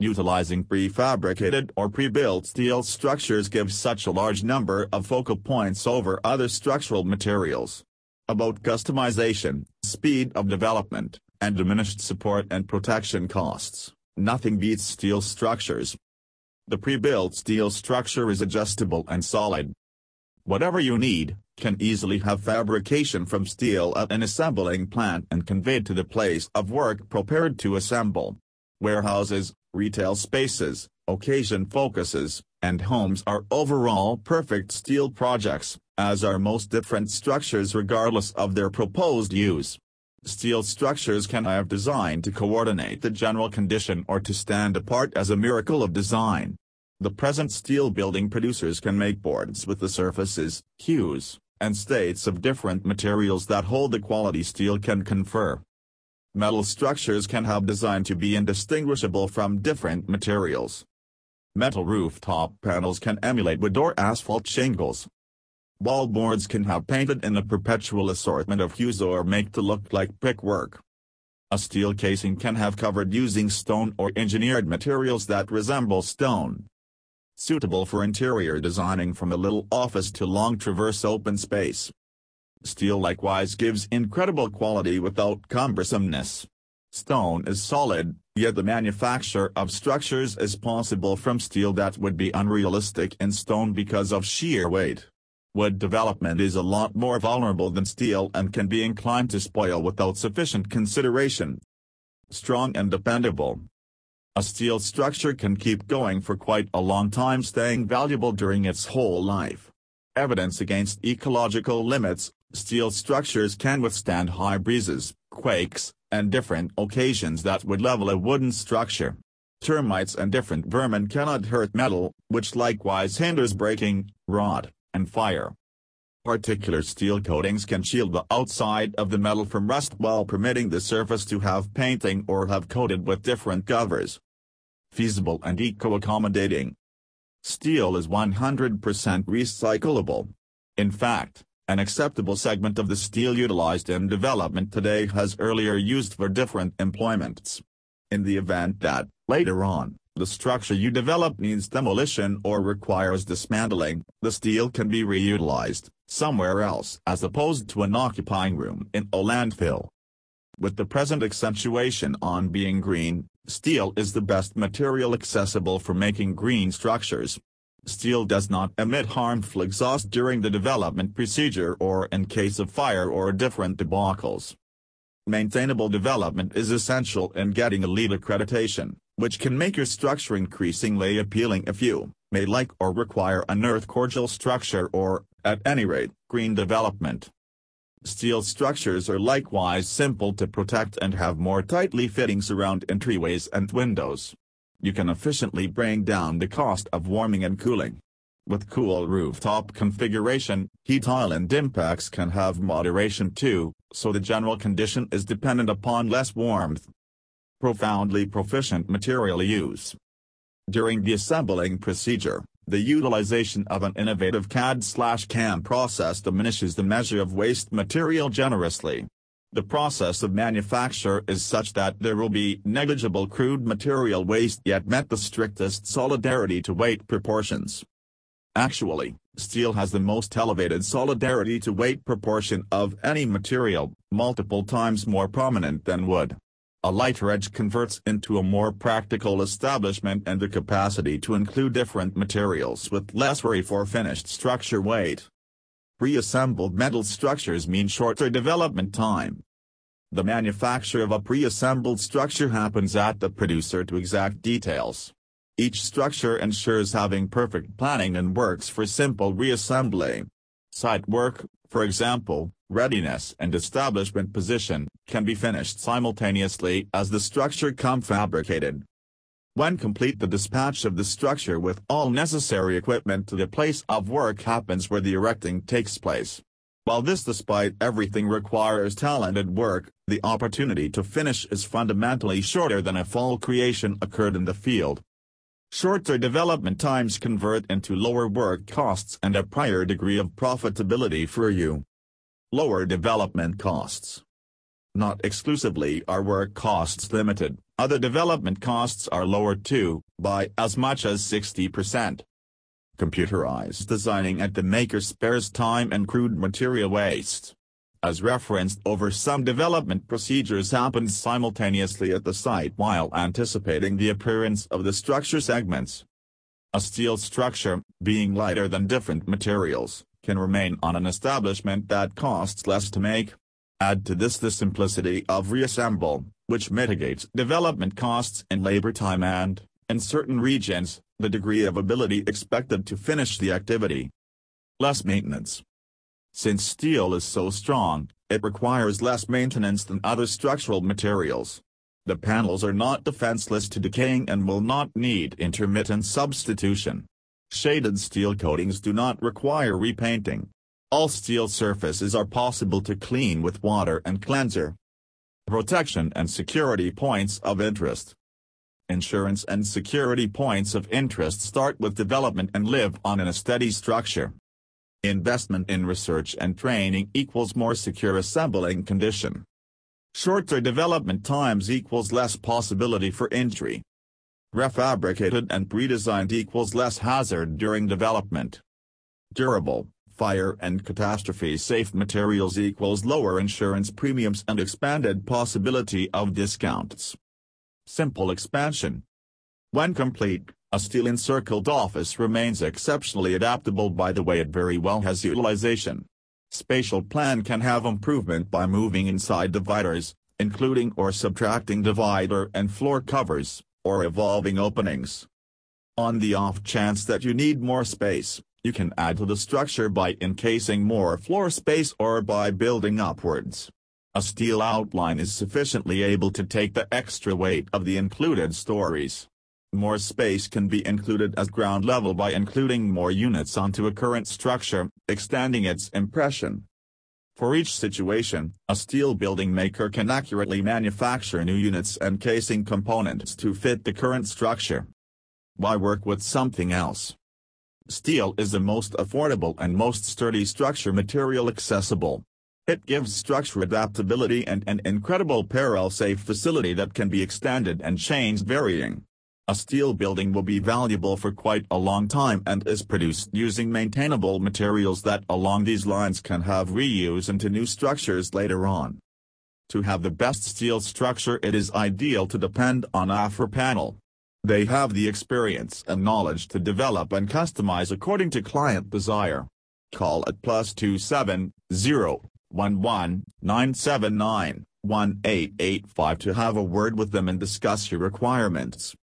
Utilizing prefabricated or pre-built steel structures gives such a large number of focal points over other structural materials. About customization, speed of development, and diminished support and protection costs, nothing beats steel structures. The pre-built steel structure is adjustable and solid. Whatever you need, can easily have fabrication from steel at an assembling plant and conveyed to the place of work prepared to assemble. Warehouses, retail spaces, occasion focuses, and homes are overall perfect steel projects, as are most different structures regardless of their proposed use. Steel structures can have designed to coordinate the general condition or to stand apart as a miracle of design. The present steel building producers can make boards with the surfaces, hues, and states of different materials that hold the quality steel can confer. Metal structures can have design to be indistinguishable from different materials. Metal rooftop panels can emulate wood or asphalt shingles. Wallboards can have painted in a perpetual assortment of hues or make to look like brickwork. A steel casing can have covered using stone or engineered materials that resemble stone. Suitable for interior designing from a little office to long traverse open space. Steel likewise gives incredible quality without cumbersomeness. Stone is solid, yet the manufacture of structures is possible from steel that would be unrealistic in stone because of sheer weight. Wood development is a lot more vulnerable than steel and can be inclined to spoil without sufficient consideration. Strong and dependable. A steel structure can keep going for quite a long time staying valuable during its whole life. Evidence against ecological limits, Steel structures can withstand high breezes, quakes, and different occasions that would level a wooden structure. Termites and different vermin cannot hurt metal, which likewise hinders breaking, rot, and fire. Particular steel coatings can shield the outside of the metal from rust while permitting the surface to have painting or have coated with different covers. Feasible and eco-accommodating. Steel is 100% recyclable. In fact, an acceptable segment of the steel utilized in development today has earlier used for different employments. In the event that, later on, the structure you develop needs demolition or requires dismantling, the steel can be reutilized, somewhere else as opposed to an occupying room in a landfill. With the present accentuation on being green, steel is the best material accessible for making green structures. Steel does not emit harmful exhaust during the development procedure or in case of fire or different debacles. Maintainable development is essential in getting a LEED accreditation, which can make your structure increasingly appealing if you may like or require an earth cordial structure or, at any rate, green development. Steel structures are likewise simple to protect and have more tightly fitting surround entryways and windows you can efficiently bring down the cost of warming and cooling. With cool rooftop configuration, heat island impacts can have moderation too, so the general condition is dependent upon less warmth. Profoundly proficient material use. During the assembling procedure, the utilization of an innovative CAD-CAM process diminishes the measure of waste material generously. The process of manufacture is such that there will be negligible crude material waste yet met the strictest solidarity to weight proportions. Actually, steel has the most elevated solidarity to weight proportion of any material, multiple times more prominent than wood. A lighter edge converts into a more practical establishment and the capacity to include different materials with less worry for finished structure weight. Pre-assembled metal structures mean shorter development time. The manufacture of a pre-assembled structure happens at the producer to exact details. Each structure ensures having perfect planning and works for simple reassembly. Site work, for example, readiness and establishment position, can be finished simultaneously as the structure come fabricated. When complete the dispatch of the structure with all necessary equipment to the place of work happens where the erecting takes place. While this despite everything requires talented work, the opportunity to finish is fundamentally shorter than if all creation occurred in the field. Shorter development times convert into lower work costs and a higher degree of profitability for you. Lower development costs not exclusively are work costs limited, other development costs are lowered too, by as much as 60%. Computerized designing at the maker spares time and crude material waste. As referenced over some development procedures happen simultaneously at the site while anticipating the appearance of the structure segments. A steel structure, being lighter than different materials, can remain on an establishment that costs less to make. Add to this the simplicity of reassemble, which mitigates development costs and labor time and, in certain regions, the degree of ability expected to finish the activity. Less maintenance. Since steel is so strong, it requires less maintenance than other structural materials. The panels are not defenseless to decaying and will not need intermittent substitution. Shaded steel coatings do not require repainting. All steel surfaces are possible to clean with water and cleanser. Protection and security points of interest. Insurance and security points of interest start with development and live on in a steady structure. Investment in research and training equals more secure assembling condition. Shorter development times equals less possibility for injury. Refabricated and redesigned equals less hazard during development. Durable, fire and catastrophe-safe materials equals lower insurance premiums and expanded possibility of discounts. Simple expansion. When complete, a steel encircled office remains exceptionally adaptable by the way it very well has utilization. Spatial plan can have improvement by moving inside dividers, including or subtracting divider and floor covers, or evolving openings. On the off chance that you need more space, you can add to the structure by encasing more floor space or by building upwards. A steel outline is sufficiently able to take the extra weight of the included stories. More space can be included as ground level by including more units onto a current structure, extending its impression. For each situation, a steel building maker can accurately manufacture new units and casing components to fit the current structure. Why work with something else? Steel is the most affordable and most sturdy structure material accessible. It gives structure adaptability and an incredible peril-safe facility that can be extended and changed varying. A steel building will be valuable for quite a long time and is produced using maintainable materials that along these lines can have reuse into new structures later on. To have the best steel structure it is ideal to depend on AfriPanel. They have the experience and knowledge to develop and customize according to client desire. Call at plus 270 11 979 1885 to have a word with them and discuss your requirements.